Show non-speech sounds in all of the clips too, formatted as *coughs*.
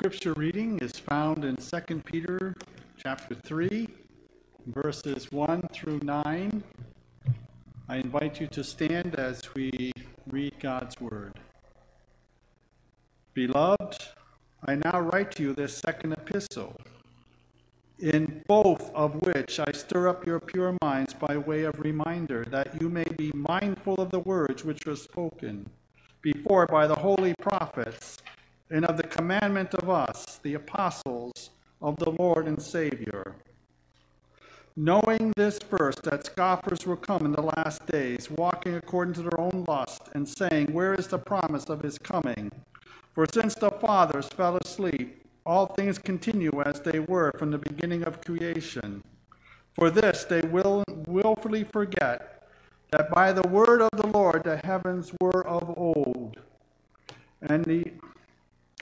scripture reading is found in 2 Peter chapter 3, verses 1 through 9. I invite you to stand as we read God's word. Beloved, I now write to you this second epistle, in both of which I stir up your pure minds by way of reminder, that you may be mindful of the words which were spoken before by the holy prophets and of the commandment of us, the apostles of the Lord and Savior. Knowing this first, that scoffers will come in the last days, walking according to their own lust, and saying, Where is the promise of his coming? For since the fathers fell asleep, all things continue as they were from the beginning of creation. For this they will willfully forget that by the word of the Lord the heavens were of old, and the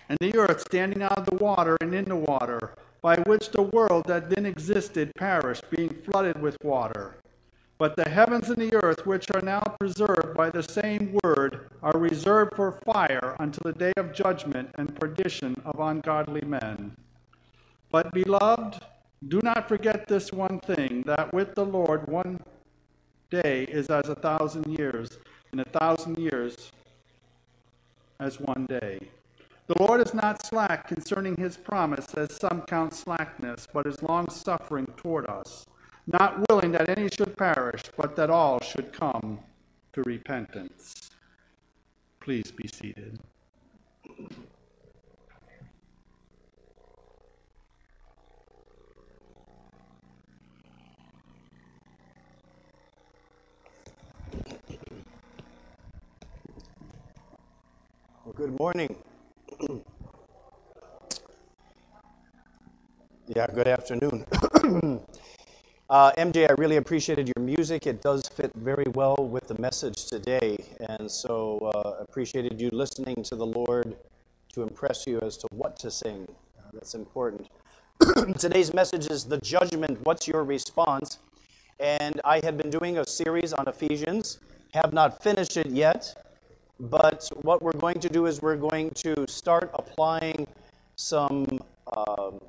and the earth standing out of the water and in the water, by which the world that then existed perished, being flooded with water. But the heavens and the earth, which are now preserved by the same word, are reserved for fire until the day of judgment and perdition of ungodly men. But, beloved, do not forget this one thing that with the Lord one day is as a thousand years, and a thousand years as one day. The Lord is not slack concerning his promise, as some count slackness, but is long suffering toward us, not willing that any should perish, but that all should come to repentance. Please be seated. Good morning. *clears throat* yeah, good afternoon. *clears throat* uh, MJ, I really appreciated your music. It does fit very well with the message today. And so uh, appreciated you listening to the Lord to impress you as to what to sing. Uh, that's important. *clears throat* Today's message is the judgment. What's your response? And I had been doing a series on Ephesians, have not finished it yet. But what we're going to do is we're going to start applying some, um,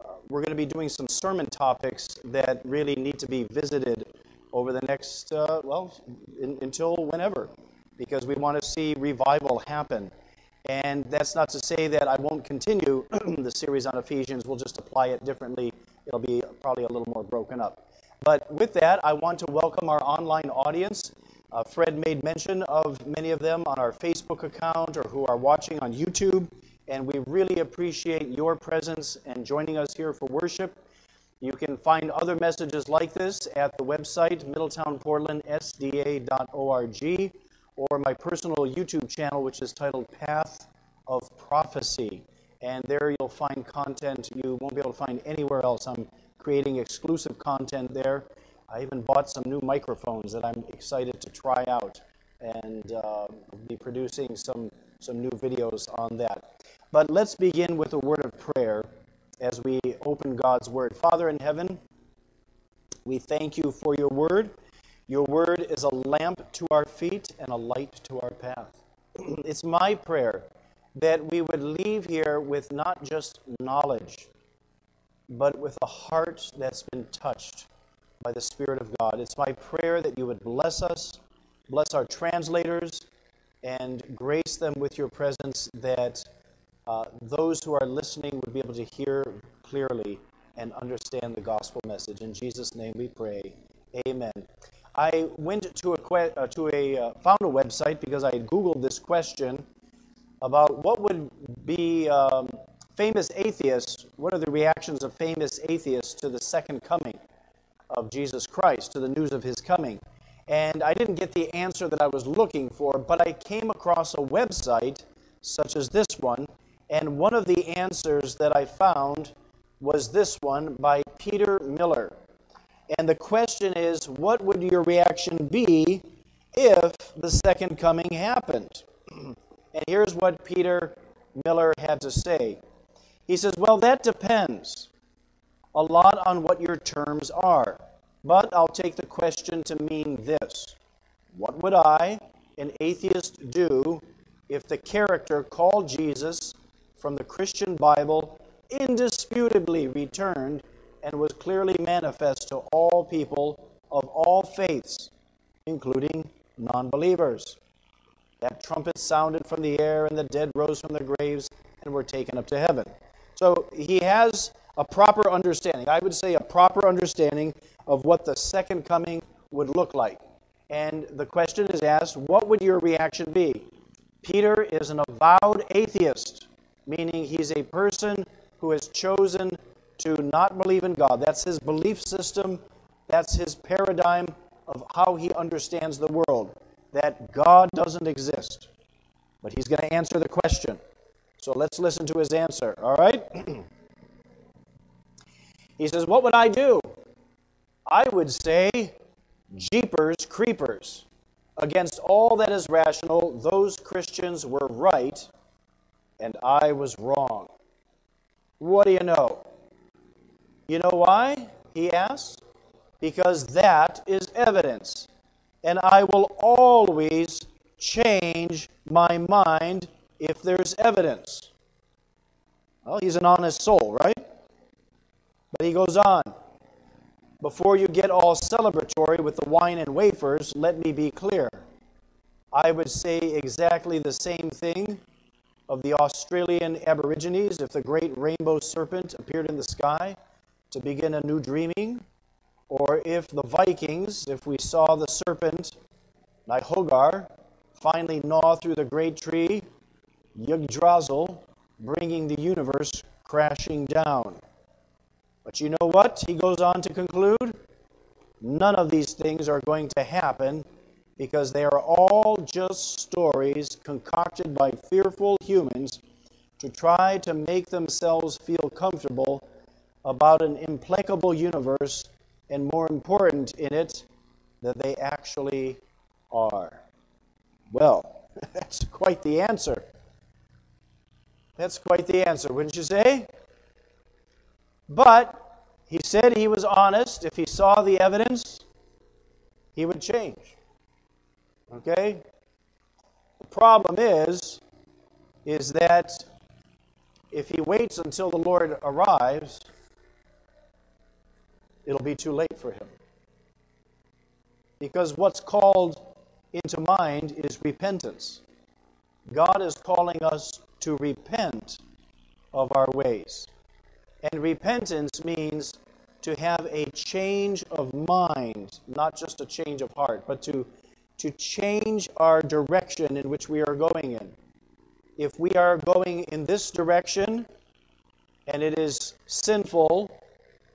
uh, we're going to be doing some sermon topics that really need to be visited over the next, uh, well, in, until whenever, because we want to see revival happen. And that's not to say that I won't continue *clears throat* the series on Ephesians, we'll just apply it differently. It'll be probably a little more broken up. But with that, I want to welcome our online audience. Uh, Fred made mention of many of them on our Facebook account or who are watching on YouTube, and we really appreciate your presence and joining us here for worship. You can find other messages like this at the website middletownportlandsda.org or my personal YouTube channel, which is titled Path of Prophecy. And there you'll find content you won't be able to find anywhere else. I'm creating exclusive content there. I even bought some new microphones that I'm excited to try out and uh, be producing some, some new videos on that. But let's begin with a word of prayer as we open God's Word. Father in heaven, we thank you for your Word. Your Word is a lamp to our feet and a light to our path. *clears throat* it's my prayer that we would leave here with not just knowledge, but with a heart that's been touched by the Spirit of God. It's my prayer that you would bless us, bless our translators, and grace them with your presence that uh, those who are listening would be able to hear clearly and understand the gospel message. In Jesus' name we pray. Amen. I went to a, uh, to a uh, found a website because I had Googled this question about what would be um, famous atheists, what are the reactions of famous atheists to the second coming? Of Jesus Christ, to the news of his coming. And I didn't get the answer that I was looking for, but I came across a website such as this one, and one of the answers that I found was this one by Peter Miller. And the question is what would your reaction be if the second coming happened? *clears throat* and here's what Peter Miller had to say. He says, Well, that depends a lot on what your terms are. But I'll take the question to mean this What would I, an atheist, do if the character called Jesus from the Christian Bible indisputably returned and was clearly manifest to all people of all faiths, including non believers. That trumpet sounded from the air, and the dead rose from their graves and were taken up to heaven. So he has a proper understanding, I would say a proper understanding of what the second coming would look like. And the question is asked, what would your reaction be? Peter is an avowed atheist, meaning he's a person who has chosen to not believe in God. That's his belief system, that's his paradigm of how he understands the world, that God doesn't exist. But he's going to answer the question. So let's listen to his answer, all right? *clears throat* he says, What would I do? I would say, Jeepers creepers. Against all that is rational, those Christians were right, and I was wrong. What do you know? You know why? He asks. Because that is evidence. And I will always change my mind if there's evidence. Well, he's an honest soul, right? But he goes on. Before you get all celebratory with the wine and wafers, let me be clear. I would say exactly the same thing of the Australian Aborigines if the great rainbow serpent appeared in the sky to begin a new dreaming, or if the Vikings, if we saw the serpent, Nihogar, finally gnaw through the great tree, Yggdrasil, bringing the universe crashing down. But you know what? He goes on to conclude none of these things are going to happen because they are all just stories concocted by fearful humans to try to make themselves feel comfortable about an implacable universe, and more important in it, that they actually are. Well, *laughs* that's quite the answer. That's quite the answer, wouldn't you say? But he said he was honest. If he saw the evidence, he would change. Okay? The problem is, is that if he waits until the Lord arrives, it'll be too late for him. Because what's called into mind is repentance. God is calling us to repent of our ways. And repentance means to have a change of mind, not just a change of heart, but to, to change our direction in which we are going in. If we are going in this direction and it is sinful,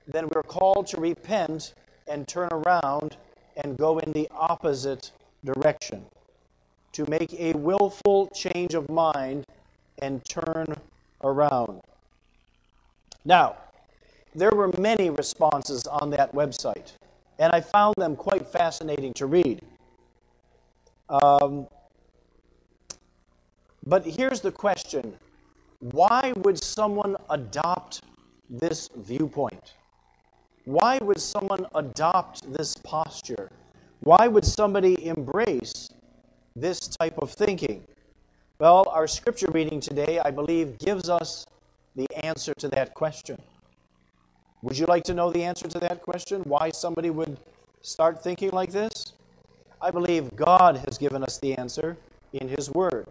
then we're called to repent and turn around and go in the opposite direction. To make a willful change of mind and turn around. Now, there were many responses on that website, and I found them quite fascinating to read. Um, but here's the question why would someone adopt this viewpoint? Why would someone adopt this posture? Why would somebody embrace this type of thinking? Well, our scripture reading today, I believe, gives us the answer to that question. Would you like to know the answer to that question? Why somebody would start thinking like this? I believe God has given us the answer in his word.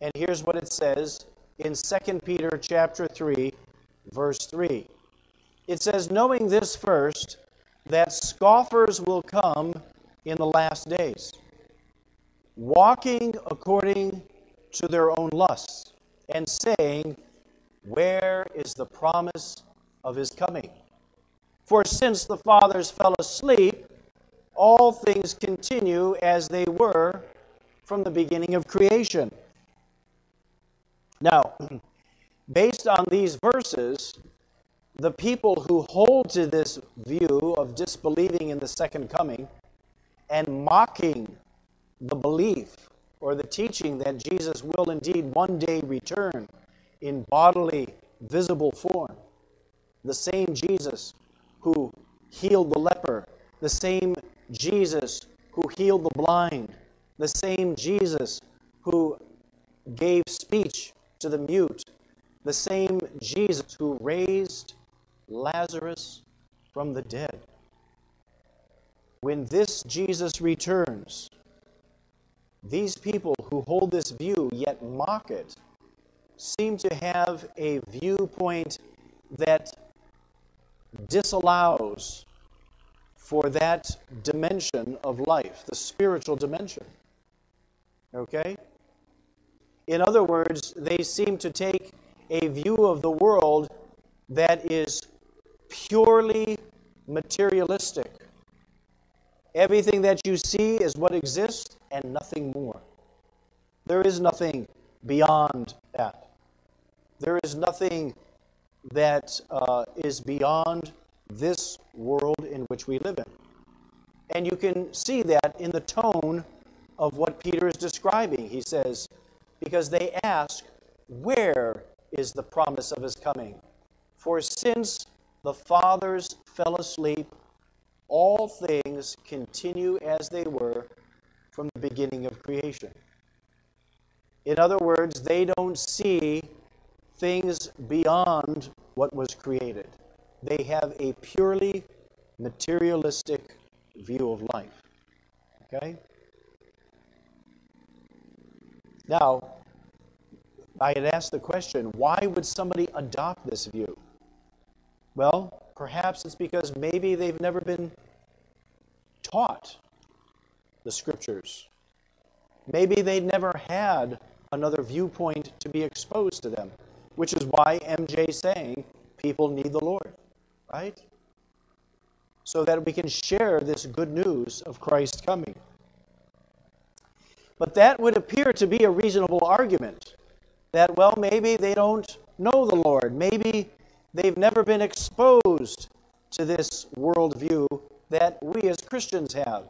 And here's what it says in 2 Peter chapter 3 verse 3. It says knowing this first that scoffers will come in the last days walking according to their own lusts and saying where is the promise of his coming? For since the fathers fell asleep, all things continue as they were from the beginning of creation. Now, *clears throat* based on these verses, the people who hold to this view of disbelieving in the second coming and mocking the belief or the teaching that Jesus will indeed one day return in bodily, visible form. The same Jesus who healed the leper, the same Jesus who healed the blind, the same Jesus who gave speech to the mute, the same Jesus who raised Lazarus from the dead. When this Jesus returns, these people who hold this view yet mock it seem to have a viewpoint that disallows for that dimension of life, the spiritual dimension. Okay? In other words, they seem to take a view of the world that is purely materialistic. Everything that you see is what exists and nothing more. There is nothing beyond that. There is nothing that uh, is beyond this world in which we live in. And you can see that in the tone of what Peter is describing. He says, because they ask, Where is the promise of his coming? For since the fathers fell asleep, all things continue as they were from the beginning of creation. In other words, they don't see things beyond what was created. They have a purely materialistic view of life. Okay? Now, I had asked the question why would somebody adopt this view? Well, perhaps it's because maybe they've never been taught the scriptures. Maybe they'd never had another viewpoint to be exposed to them, which is why MJ is saying people need the Lord, right? So that we can share this good news of Christ coming. But that would appear to be a reasonable argument that, well, maybe they don't know the Lord. Maybe they've never been exposed to this worldview that we as Christians have.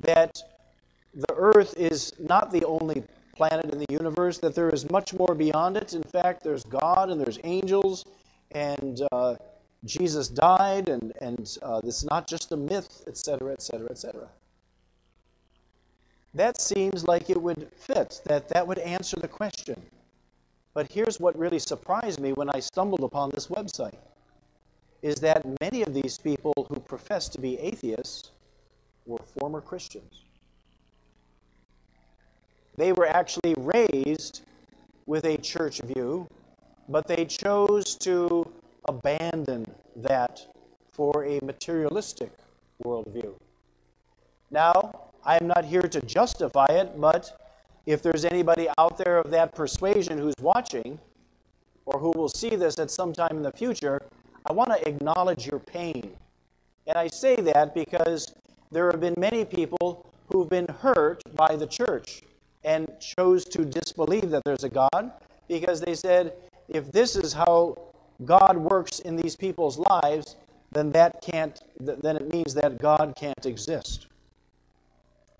That the earth is not the only planet in the universe, that there is much more beyond it. In fact, there's God and there's angels, and uh, Jesus died, and, and uh, this is not just a myth, etc., etc., etc. That seems like it would fit, that that would answer the question. But here's what really surprised me when I stumbled upon this website is that many of these people who profess to be atheists were former Christians. They were actually raised with a church view, but they chose to abandon that for a materialistic worldview. Now, I'm not here to justify it, but if there's anybody out there of that persuasion who's watching or who will see this at some time in the future, I want to acknowledge your pain. And I say that because there have been many people who've been hurt by the church and chose to disbelieve that there's a God because they said, if this is how God works in these people's lives, then that can't then it means that God can't exist.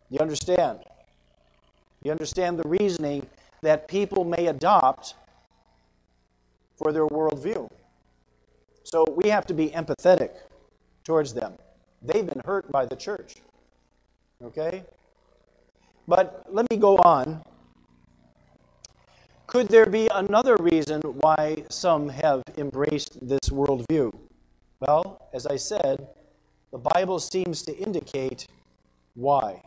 You understand? You understand the reasoning that people may adopt for their worldview. So we have to be empathetic towards them. They've been hurt by the church. Okay? But let me go on. Could there be another reason why some have embraced this worldview? Well, as I said, the Bible seems to indicate why.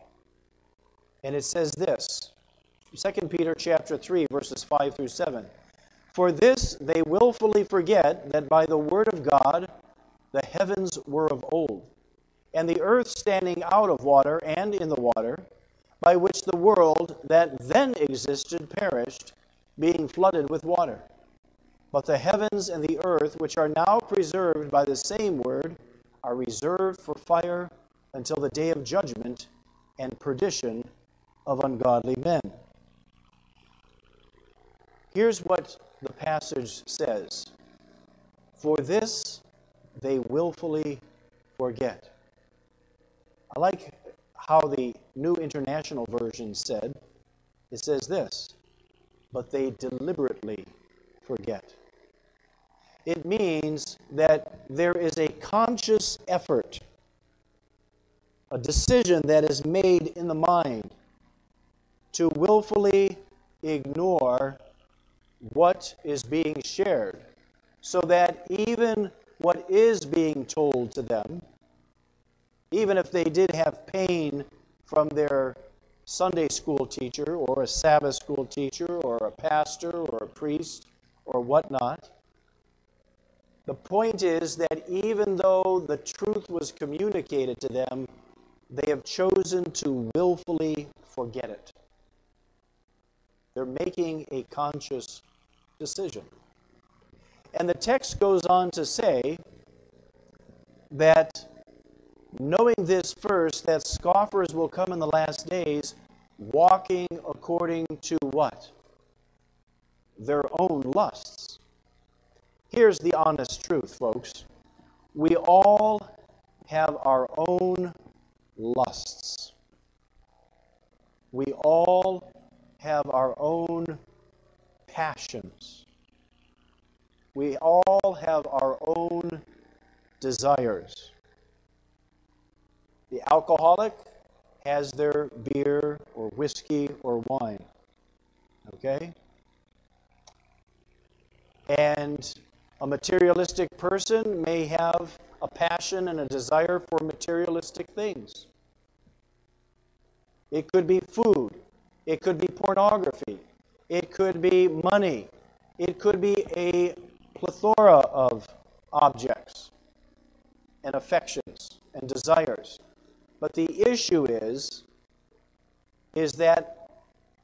And it says this 2 Peter chapter 3, verses 5 through 7. For this they wilfully forget that by the word of God the heavens were of old, and the earth standing out of water and in the water, by which the world that then existed perished, being flooded with water. But the heavens and the earth, which are now preserved by the same word, are reserved for fire until the day of judgment and perdition of ungodly men. Here's what the passage says For this they willfully forget. I like how the New International Version said, it says this, but they deliberately forget. It means that there is a conscious effort, a decision that is made in the mind to willfully ignore what is being shared, so that even what is being told to them, even if they did have pain from their Sunday school teacher or a Sabbath school teacher or a pastor or a priest or whatnot, the point is that even though the truth was communicated to them, they have chosen to willfully forget it. They're making a conscious decision. And the text goes on to say that knowing this first, that scoffers will come in the last days, walking according to what? Their own lusts. Here's the honest truth, folks. We all have our own lusts. We all have our own passions. We all have our own desires. The alcoholic has their beer or whiskey or wine. Okay? And a materialistic person may have a passion and a desire for materialistic things. It could be food, it could be pornography, it could be money, it could be a plethora of objects and affections and desires. But the issue is is that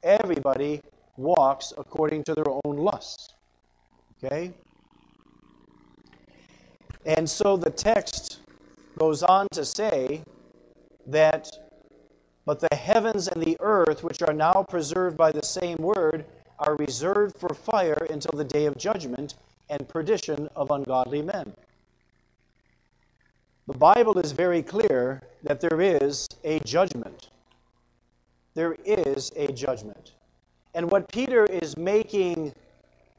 everybody walks according to their own lusts. Okay? And so the text goes on to say that, but the heavens and the earth, which are now preserved by the same word, are reserved for fire until the day of judgment and perdition of ungodly men. The Bible is very clear that there is a judgment. There is a judgment. And what Peter is making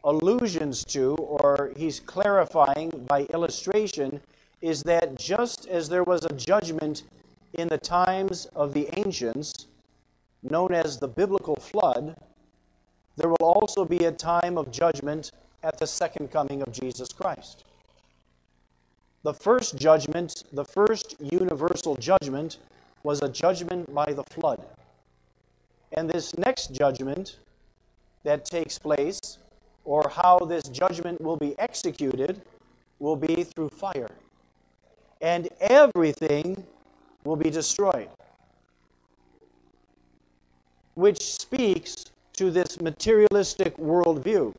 allusions to, or he's clarifying by illustration, is that just as there was a judgment in the times of the ancients, known as the biblical flood, there will also be a time of judgment at the second coming of Jesus Christ. The first judgment, the first universal judgment, was a judgment by the flood. And this next judgment that takes place or how this judgment will be executed will be through fire. And everything will be destroyed. Which speaks to this materialistic worldview.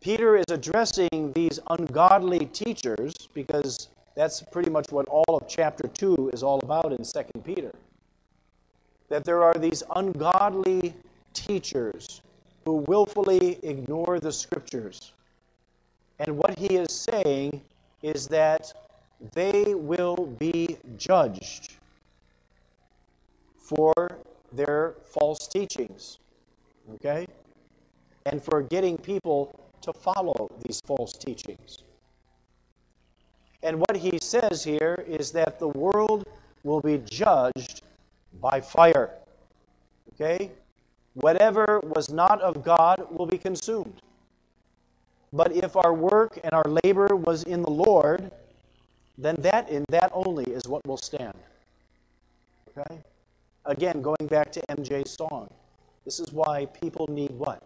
Peter is addressing these ungodly teachers because that's pretty much what all of chapter 2 is all about in 2 Peter. That there are these ungodly teachers who willfully ignore the scriptures. And what he is saying is that they will be judged for their false teachings. Okay? And for getting people to follow these false teachings. And what he says here is that the world will be judged by fire. Okay? whatever was not of God will be consumed. But if our work and our labor was in the Lord, then that in that only is what will stand. Okay? Again, going back to MJ's song. This is why people need what?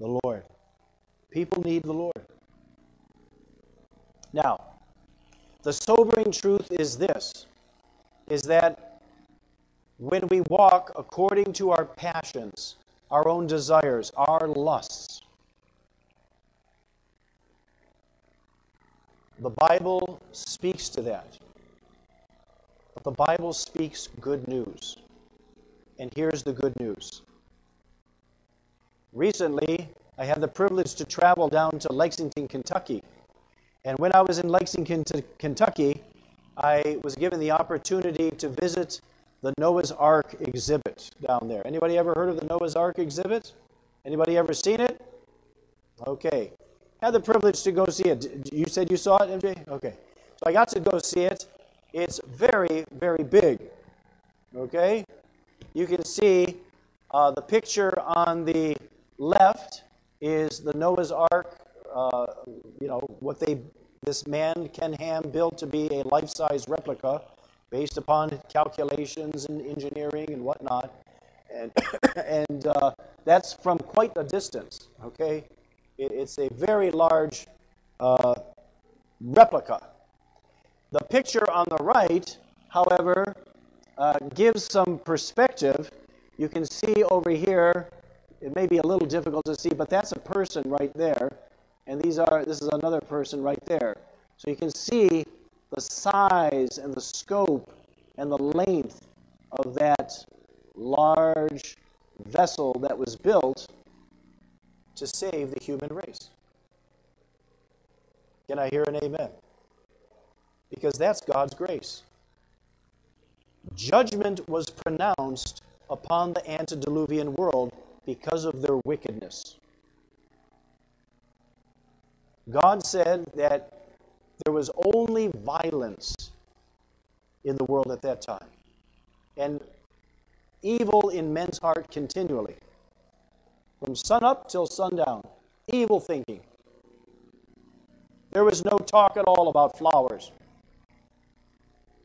The Lord. People need the Lord. Now, the sobering truth is this is that when we walk according to our passions, our own desires, our lusts. The Bible speaks to that. But the Bible speaks good news. And here's the good news. Recently, I had the privilege to travel down to Lexington, Kentucky. And when I was in Lexington, Kentucky, I was given the opportunity to visit the Noah's Ark exhibit down there. Anybody ever heard of the Noah's Ark exhibit? Anybody ever seen it? Okay. Had the privilege to go see it. You said you saw it, MJ? Okay. So I got to go see it. It's very, very big. Okay? You can see uh, the picture on the left is the Noah's Ark, uh, you know, what they this man Ken Ham built to be a life-size replica based upon calculations and engineering and whatnot. And, *coughs* and uh, that's from quite a distance, okay? It, it's a very large uh, replica. The picture on the right, however, uh, gives some perspective. You can see over here, it may be a little difficult to see, but that's a person right there. And these are, this is another person right there. So you can see the size and the scope and the length of that large vessel that was built to save the human race. Can I hear an amen? Because that's God's grace. Judgment was pronounced upon the antediluvian world because of their wickedness. God said that there was only violence in the world at that time. And evil in men's heart continually. From sun up till sundown, evil thinking. There was no talk at all about flowers.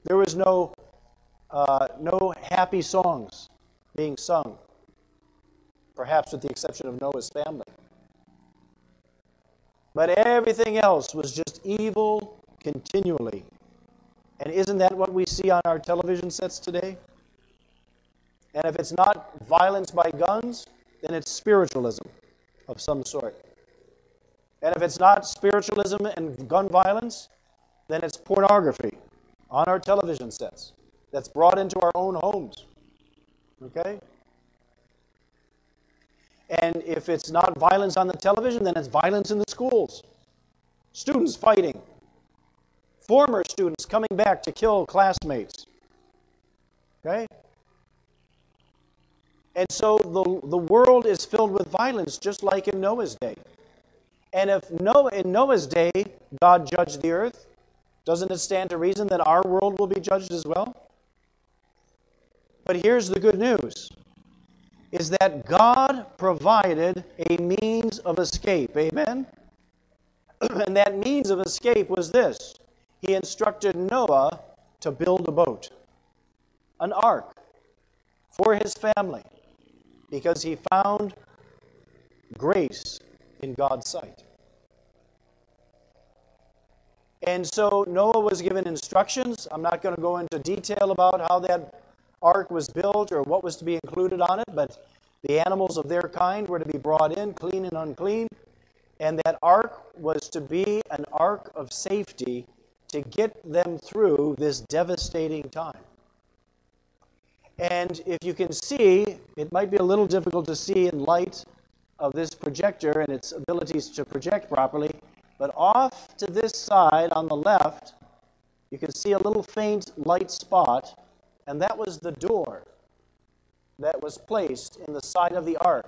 There was no, uh, no happy songs being sung, perhaps with the exception of Noah's family. But everything else was just evil continually. And isn't that what we see on our television sets today? And if it's not violence by guns, then it's spiritualism of some sort. And if it's not spiritualism and gun violence, then it's pornography on our television sets that's brought into our own homes. Okay? And if it's not violence on the television, then it's violence in the schools. Students fighting. Former students coming back to kill classmates. Okay? And so the, the world is filled with violence, just like in Noah's day. And if Noah, in Noah's day God judged the earth, doesn't it stand to reason that our world will be judged as well? But here's the good news is that God provided a means of escape. Amen? *clears throat* and that means of escape was this He instructed Noah to build a boat, an ark for his family, because he found grace in God's sight. And so Noah was given instructions. I'm not going to go into detail about how that ark was built or what was to be included on it, but the animals of their kind were to be brought in, clean and unclean. And that ark was to be an ark of safety to get them through this devastating time. And if you can see, it might be a little difficult to see in light of this projector and its abilities to project properly, but off to this side on the left, you can see a little faint light spot and that was the door that was placed in the side of the ark.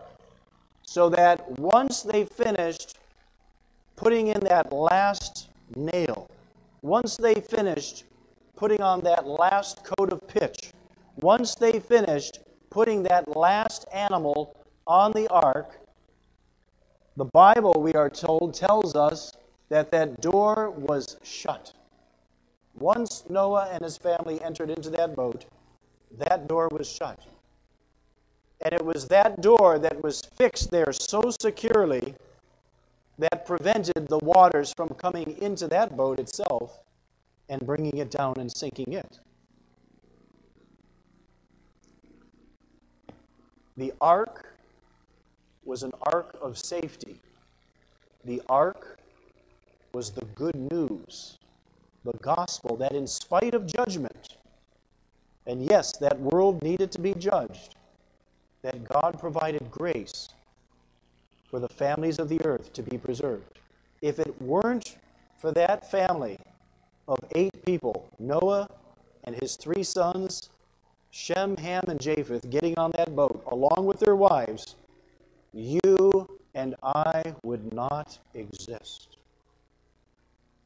So that once they finished putting in that last nail, once they finished putting on that last coat of pitch, once they finished putting that last animal on the ark, the Bible, we are told, tells us that that door was shut. Once Noah and his family entered into that boat, that door was shut. And it was that door that was fixed there so securely that prevented the waters from coming into that boat itself and bringing it down and sinking it. The ark was an ark of safety. The ark was the good news the gospel that, in spite of judgment, and yes, that world needed to be judged, that God provided grace for the families of the earth to be preserved. If it weren't for that family of eight people, Noah and his three sons, Shem, Ham, and Japheth, getting on that boat along with their wives, you and I would not exist.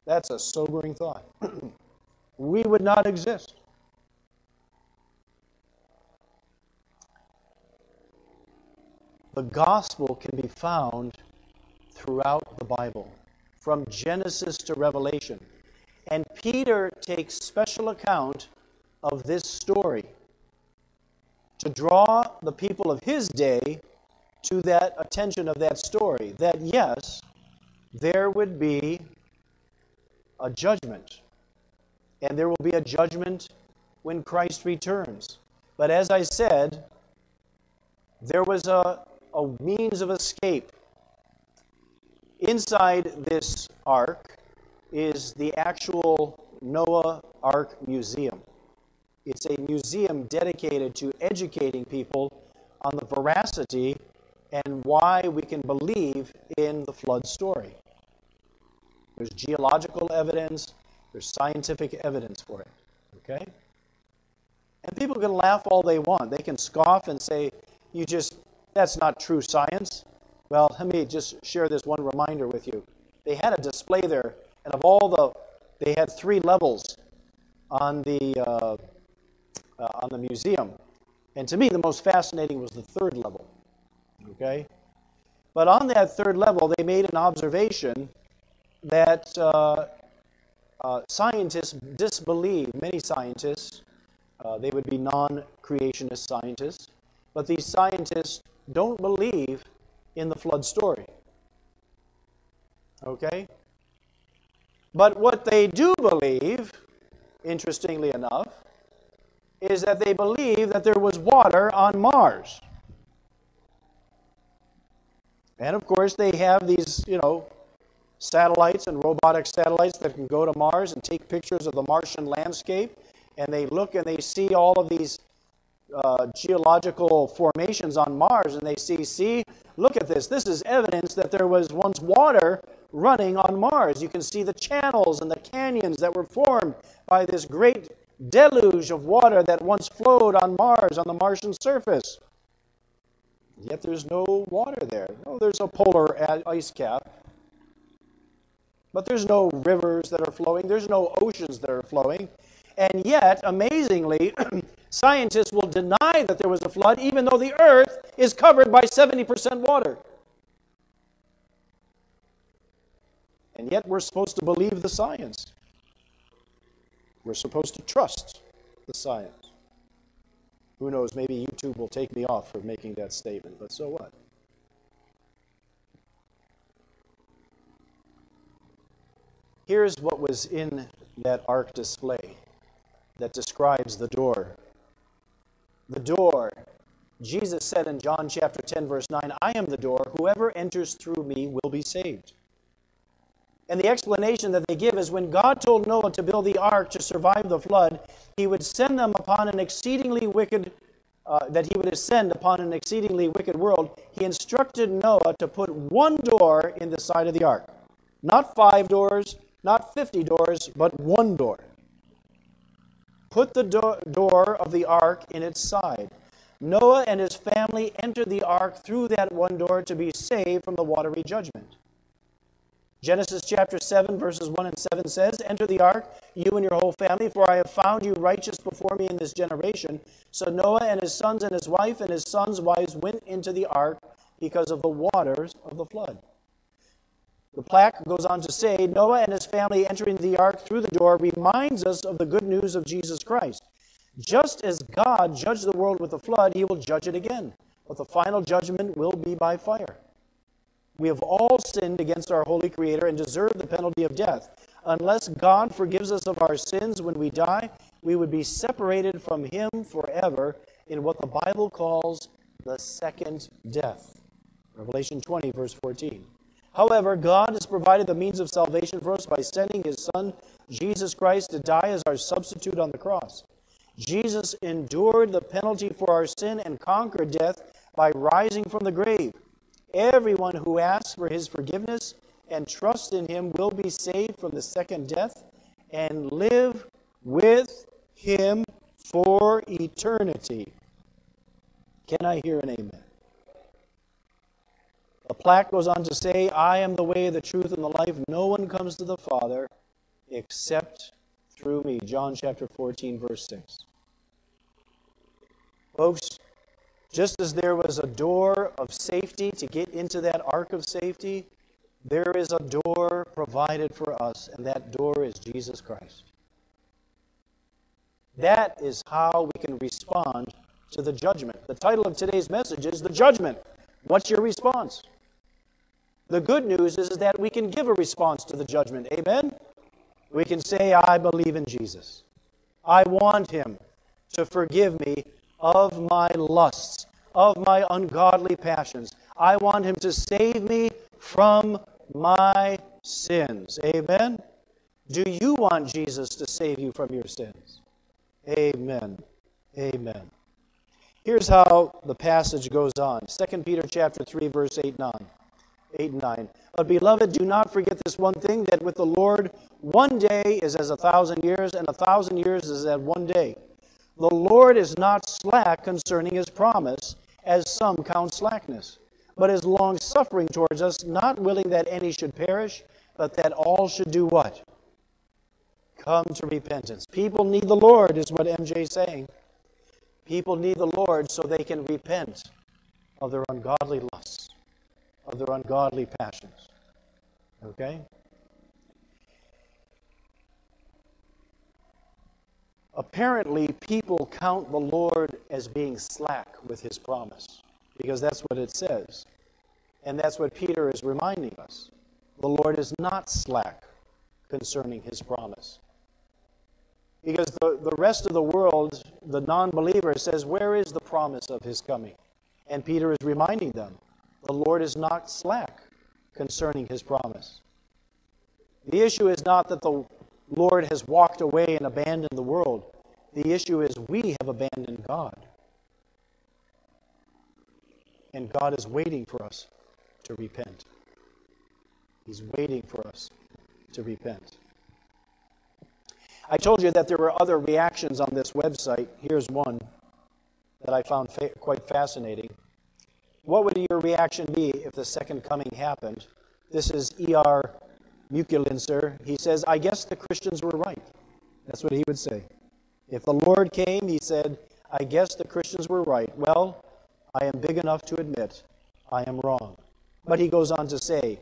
That's a sobering thought. *clears throat* we would not exist. the gospel can be found throughout the Bible, from Genesis to Revelation. And Peter takes special account of this story to draw the people of his day to that attention of that story that yes, there would be a judgment. And there will be a judgment when Christ returns. But as I said, there was a, a means of escape. Inside this ark is the actual Noah Ark Museum. It's a museum dedicated to educating people on the veracity and why we can believe in the flood story. There's geological evidence, there's scientific evidence for it. Okay? And people can laugh all they want. They can scoff and say, you just, that's not true science. Well, let me just share this one reminder with you. They had a display there, and of all the, they had three levels on the, uh, uh, on the museum. And to me, the most fascinating was the third level. Okay? But on that third level, they made an observation that uh, uh, scientists disbelieve, many scientists, uh, they would be non creationist scientists, but these scientists don't believe in the flood story. Okay? But what they do believe, interestingly enough, is that they believe that there was water on Mars. And of course, they have these, you know, satellites and robotic satellites that can go to Mars and take pictures of the Martian landscape. And they look and they see all of these uh, geological formations on Mars. And they see, see, look at this. This is evidence that there was once water running on Mars. You can see the channels and the canyons that were formed by this great deluge of water that once flowed on Mars, on the Martian surface. Yet there's no water there. No, there's a polar ice cap. But there's no rivers that are flowing, there's no oceans that are flowing. And yet, amazingly, *clears throat* scientists will deny that there was a flood, even though the earth is covered by 70% water. And yet, we're supposed to believe the science. We're supposed to trust the science. Who knows, maybe YouTube will take me off for making that statement, but so what? Here's what was in that ark display that describes the door. The door. Jesus said in John chapter 10, verse 9, I am the door. Whoever enters through me will be saved. And the explanation that they give is when God told Noah to build the ark to survive the flood, he would send them upon an exceedingly wicked, uh, that he would ascend upon an exceedingly wicked world. He instructed Noah to put one door in the side of the ark. Not five doors, not 50 doors, but one door. Put the do- door of the ark in its side. Noah and his family entered the ark through that one door to be saved from the watery judgment. Genesis chapter 7, verses 1 and 7 says, Enter the ark, you and your whole family, for I have found you righteous before me in this generation. So Noah and his sons and his wife and his sons' wives went into the ark because of the waters of the flood. The plaque goes on to say Noah and his family entering the ark through the door reminds us of the good news of Jesus Christ. Just as God judged the world with the flood, he will judge it again. But the final judgment will be by fire. We have all sinned against our holy Creator and deserve the penalty of death. Unless God forgives us of our sins when we die, we would be separated from Him forever in what the Bible calls the second death. Revelation 20, verse 14. However, God has provided the means of salvation for us by sending His Son, Jesus Christ, to die as our substitute on the cross. Jesus endured the penalty for our sin and conquered death by rising from the grave. Everyone who asks for his forgiveness and trusts in him will be saved from the second death and live with him for eternity. Can I hear an amen? The plaque goes on to say, I am the way, the truth, and the life. No one comes to the Father except through me. John chapter 14, verse 6. Folks, Just as there was a door of safety to get into that ark of safety, there is a door provided for us, and that door is Jesus Christ. That is how we can respond to the judgment. The title of today's message is The Judgment. What's your response? The good news is, is that we can give a response to the judgment. Amen? We can say, I believe in Jesus. I want Him to forgive me of my lusts, of my ungodly passions. I want Him to save me from my sins. Amen? Do you want Jesus to save you from your sins? Amen. Amen. Here's how the passage goes on. 2 Peter chapter 3 verse 8 9. 8 and 9. But beloved, do not forget this one thing that with the Lord one day is as a thousand years, and a thousand years is as one day. The Lord is not slack concerning his promise, as some count slackness, but is long suffering towards us, not willing that any should perish, but that all should do what? Come to repentance. People need the Lord, is what MJ is saying. People need the Lord so they can repent of their ungodly lusts, of their ungodly passions. Okay? Apparently, people count the Lord as being slack with his promise, because that's what it says. And that's what Peter is reminding us. The Lord is not slack concerning his promise. Because the, the rest of the world, the non believer, says, Where is the promise of his coming? And Peter is reminding them, The Lord is not slack concerning his promise. The issue is not that the Lord has walked away and abandoned the world. The issue is we have abandoned God. And God is waiting for us to repent. He's waiting for us to repent. I told you that there were other reactions on this website. Here's one that I found fa- quite fascinating. What would your reaction be if the second coming happened? This is E.R. Mukelinser. He says, I guess the Christians were right. That's what he would say. If the Lord came, he said, I guess the Christians were right. Well, I am big enough to admit I am wrong. But he goes on to say,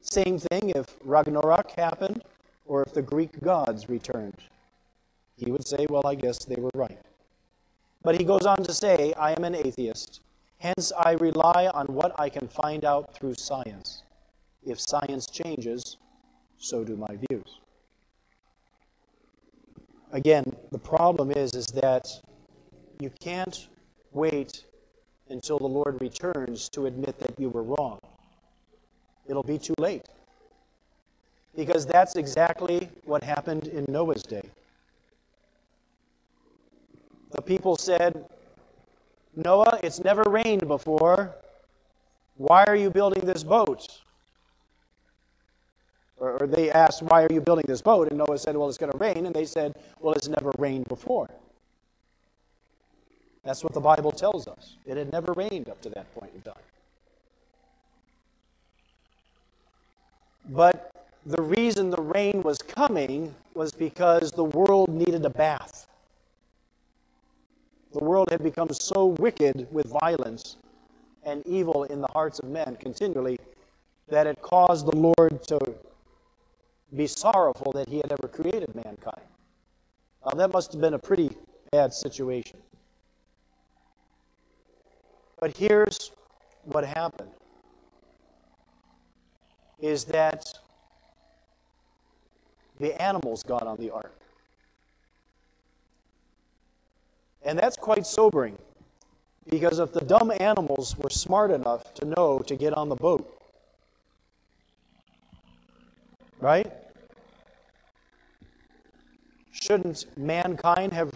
same thing if Ragnarok happened or if the Greek gods returned. He would say, Well, I guess they were right. But he goes on to say, I am an atheist. Hence, I rely on what I can find out through science. If science changes, so do my views. Again, the problem is, is that you can't wait until the Lord returns to admit that you were wrong. It'll be too late because that's exactly what happened in Noah's day. The people said, Noah, it's never rained before. Why are you building this boat? Or, they asked, Why are you building this boat? And Noah said, Well, it's going to rain. And they said, Well, it's never rained before. That's what the Bible tells us. It had never rained up to that point in time. But the reason the rain was coming was because the world needed a bath. The world had become so wicked with violence and evil in the hearts of men continually that it caused the Lord to be sorrowful that he had ever created mankind. Now, that must have been a pretty bad situation. But here's what happened is that the animals got on the ark. And that's quite sobering because if the dumb animals were smart enough to know to get on the boat, right? Shouldn't mankind have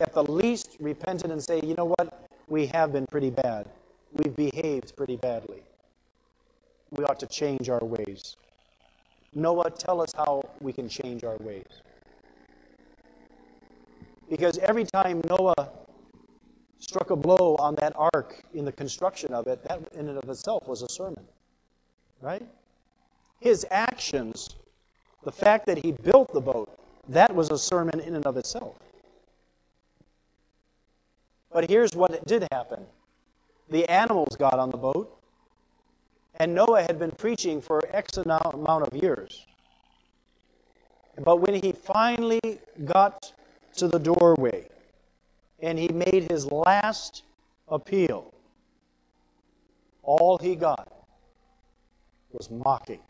at the least repented and say, you know what? We have been pretty bad. We've behaved pretty badly. We ought to change our ways. Noah, tell us how we can change our ways. Because every time Noah struck a blow on that ark in the construction of it, that in and of itself was a sermon. Right? His actions, the fact that he built the boat, that was a sermon in and of itself. But here's what did happen The animals got on the boat. And Noah had been preaching for X amount of years. But when he finally got to the doorway and he made his last appeal, all he got was mocking.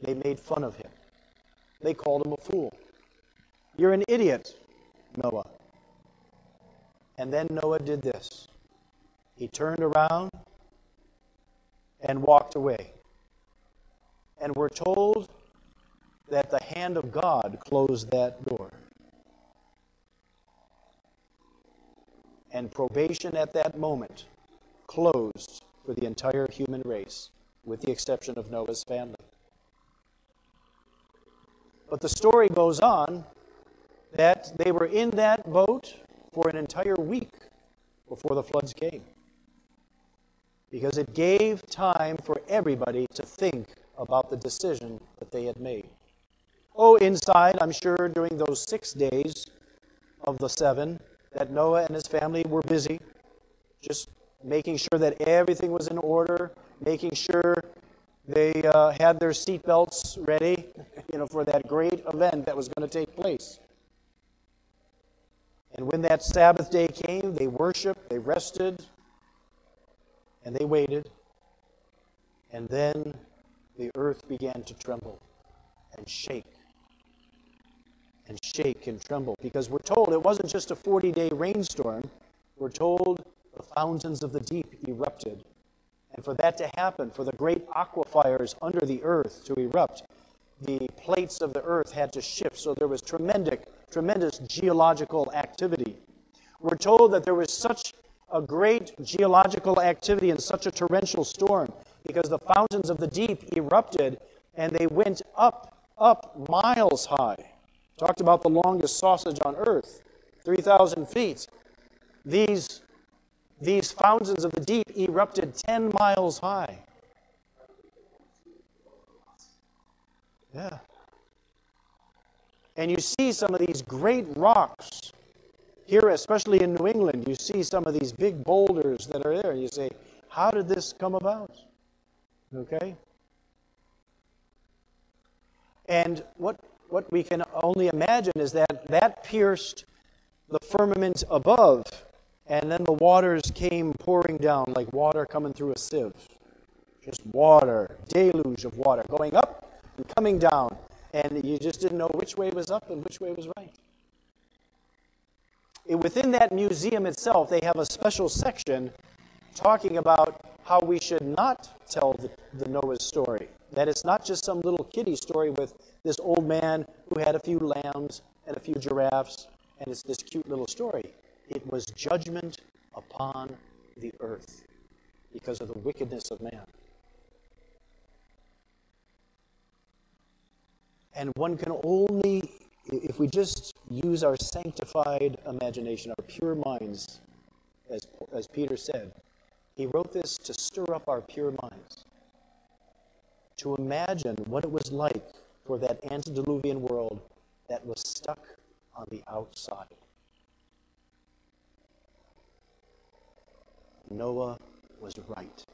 They made fun of him. They called him a fool. You're an idiot, Noah. And then Noah did this. He turned around and walked away. And we're told that the hand of God closed that door. And probation at that moment closed for the entire human race, with the exception of Noah's family. But the story goes on that they were in that boat for an entire week before the floods came. Because it gave time for everybody to think about the decision that they had made. Oh, inside, I'm sure during those six days of the seven, that Noah and his family were busy, just making sure that everything was in order, making sure they uh, had their seatbelts ready, you know, for that great event that was going to take place. And when that Sabbath day came, they worshiped, they rested, and they waited. And then the earth began to tremble and shake and shake and tremble because we're told it wasn't just a 40 day rainstorm. We're told the fountains of the deep erupted. And for that to happen, for the great aquifers under the earth to erupt, the plates of the earth had to shift. So there was tremendous, tremendous geological activity. We're told that there was such a great geological activity and such a torrential storm because the fountains of the deep erupted and they went up, up miles high. Talked about the longest sausage on earth, 3,000 feet. These, these fountains of the deep erupted 10 miles high. Yeah. And you see some of these great rocks here, especially in New England. You see some of these big boulders that are there. And you say, how did this come about? Okay? And what what we can only imagine is that that pierced the firmament above, and then the waters came pouring down like water coming through a sieve. Just water, deluge of water going up and coming down, and you just didn't know which way was up and which way was right. Within that museum itself, they have a special section talking about how we should not tell the, the Noah's story. That it's not just some little kiddie story with this old man who had a few lambs and a few giraffes, and it's this cute little story. It was judgment upon the earth because of the wickedness of man. And one can only, if we just use our sanctified imagination, our pure minds, as, as Peter said, he wrote this to stir up our pure minds, to imagine what it was like for that antediluvian world that was stuck on the outside. Noah was right,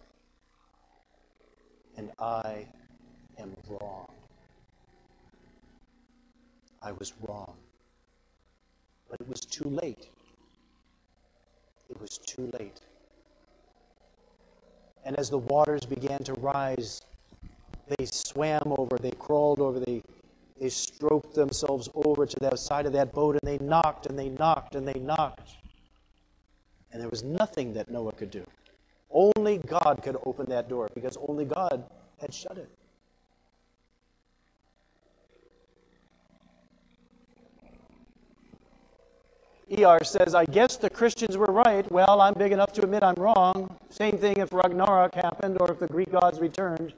and I am wrong. I was wrong. But it was too late. It was too late. And as the waters began to rise, they swam over, they crawled over, they, they stroked themselves over to the side of that boat, and they knocked and they knocked and they knocked. And there was nothing that Noah could do. Only God could open that door because only God had shut it. ER says, I guess the Christians were right. Well, I'm big enough to admit I'm wrong. Same thing if Ragnarok happened or if the Greek gods returned.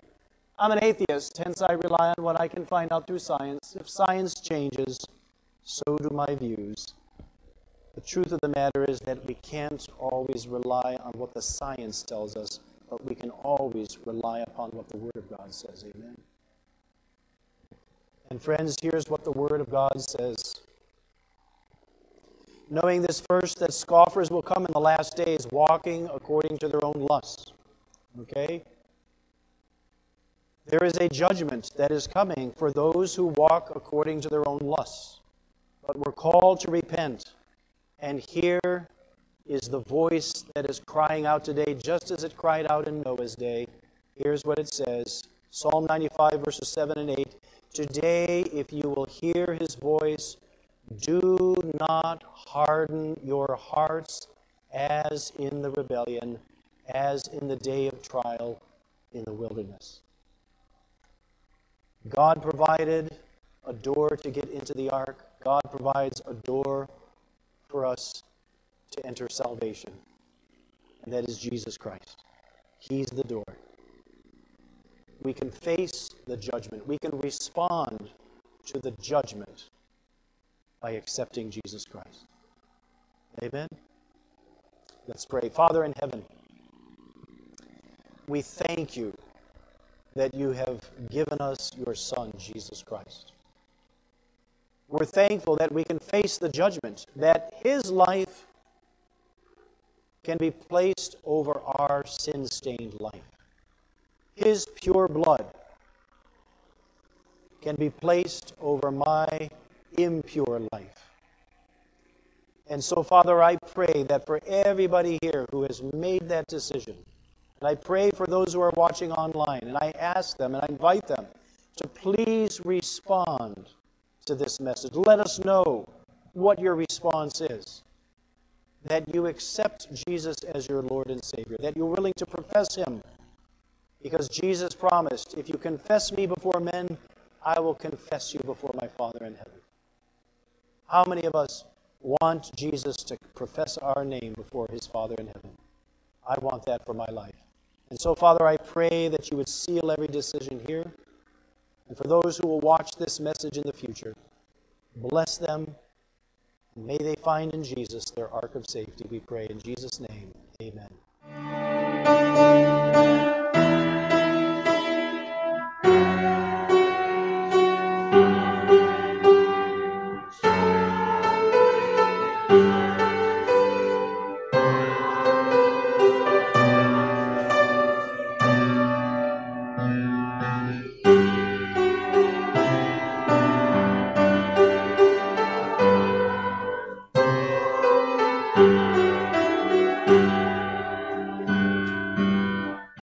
I'm an atheist, hence I rely on what I can find out through science. If science changes, so do my views. The truth of the matter is that we can't always rely on what the science tells us, but we can always rely upon what the Word of God says. Amen. And friends, here's what the Word of God says knowing this first, that scoffers will come in the last days, walking according to their own lusts. Okay? There is a judgment that is coming for those who walk according to their own lusts. But we're called to repent. And here is the voice that is crying out today, just as it cried out in Noah's day. Here's what it says Psalm 95, verses 7 and 8. Today, if you will hear his voice, do not harden your hearts as in the rebellion, as in the day of trial in the wilderness. God provided a door to get into the ark. God provides a door for us to enter salvation, and that is Jesus Christ. He's the door. We can face the judgment, we can respond to the judgment by accepting Jesus Christ. Amen? Let's pray. Father in heaven, we thank you that you have given us your Son, Jesus Christ. We're thankful that we can face the judgment, that his life can be placed over our sin stained life. His pure blood can be placed over my impure life. And so, Father, I pray that for everybody here who has made that decision, and I pray for those who are watching online, and I ask them and I invite them to please respond to this message. Let us know what your response is. That you accept Jesus as your Lord and Savior, that you're willing to profess Him. Because Jesus promised, if you confess me before men, I will confess you before my Father in heaven. How many of us want Jesus to profess our name before his Father in heaven? I want that for my life. And so, Father, I pray that you would seal every decision here. And for those who will watch this message in the future, bless them. And May they find in Jesus their ark of safety, we pray. In Jesus' name, amen.